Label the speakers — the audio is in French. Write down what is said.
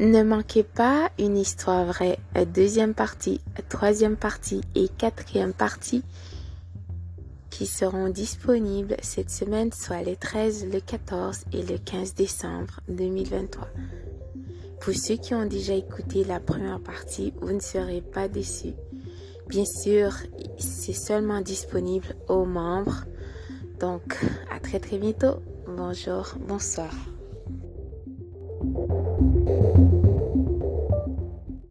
Speaker 1: Ne manquez pas une histoire vraie, deuxième partie, troisième partie et quatrième partie qui seront disponibles cette semaine, soit le 13, le 14 et le 15 décembre 2023. Pour ceux qui ont déjà écouté la première partie, vous ne serez pas déçus. Bien sûr, c'est seulement disponible aux membres. Donc, à très très bientôt. Bonjour, bonsoir.